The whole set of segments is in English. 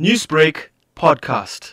Newsbreak podcast.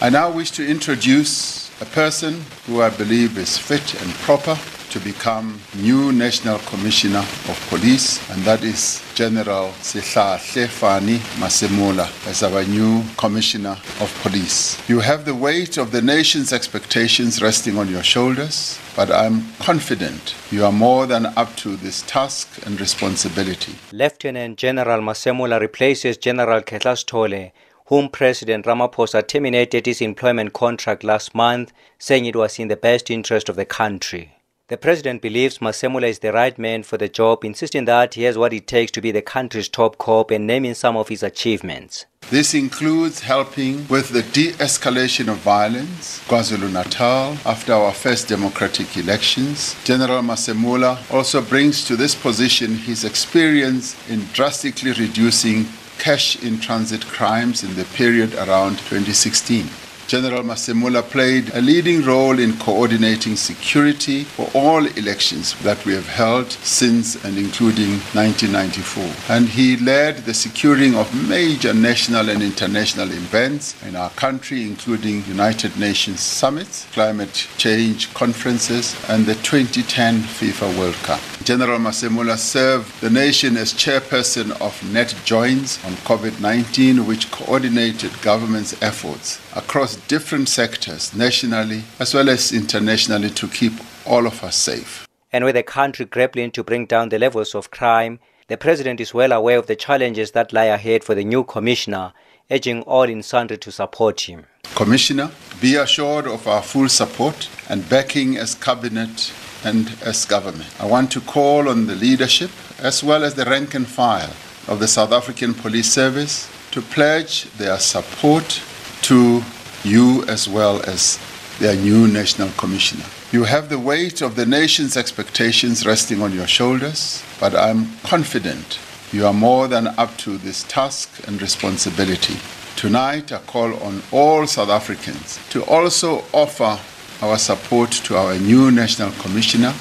I now wish to introduce a person who I believe is fit and proper to become new National Commissioner of Police, and that is General Sehlahle Fannie Masemola as our new Commissioner of Police. You have the weight of the nation's expectations resting on your shoulders, but I'm confident you are more than up to this task and responsibility. Lieutenant General Masemola replaces General Kehla Sitole, whom President Ramaphosa terminated his employment contract last month, saying it was in the best interest of the country. The president believes Masemola is the right man for the job, insisting that he has what it takes to be the country's top cop and naming some of his achievements. This includes helping with the de escalation of violence, KwaZulu Natal, after our first democratic elections. General Masemola also brings to this position his experience in drastically reducing cash in transit crimes in the period around 2016. General Masemola played a leading role in coordinating security for all elections that we have held since and including 1994. And he led the securing of major national and international events in our country, including United Nations summits, climate change conferences, and the 2010 FIFA World Cup. General Masemola served the nation as chairperson of NatJoints on COVID 19, which coordinated government's efforts across different sectors, nationally as well as internationally, to keep all of us safe. And with the country grappling to bring down the levels of crime, the president is well aware of the challenges that lie ahead for the new commissioner, urging all in Sandri to support him. Commissioner, be assured of our full support and backing as cabinet and as government. I want to call on the leadership as well as the rank and file of the South African Police Service to pledge their support to you as well as their new National Commissioner. You have the weight of the nation's expectations resting on your shoulders, but I'm confident you are more than up to this task and responsibility. Tonight, I call on all South Africans to also offer our support to our new National Commissioner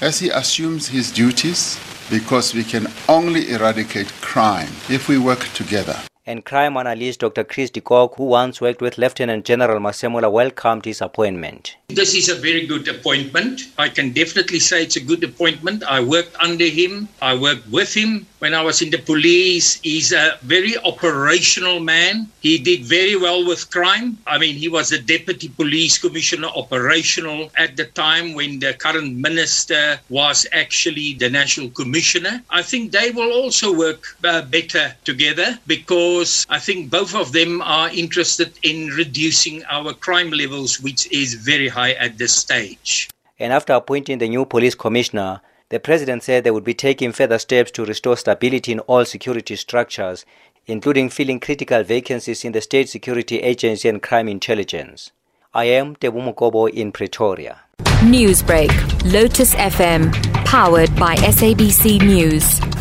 as he assumes his duties because we can only eradicate crime if we work together. And crime analyst Dr. Chris de Kock, who once worked with Lieutenant General Masemola, welcomed his appointment. This is a very good appointment. I can definitely say it's a good appointment. I worked under him, I worked with him when I was in the police. He's a very operational man. He did very well with crime. I mean, he was a deputy police commissioner operational at the time when the current minister was actually the national commissioner. I think they will also work uh, better together because I think both of them are interested in reducing our crime levels, which is very high at this stage. And after appointing the new police commissioner, the president said they would be taking further steps to restore stability in all security structures, including filling critical vacancies in the State Security Agency and Crime Intelligence. I am Ntebo Mokobo in Pretoria. Newsbreak, Lotus FM, powered by SABC News.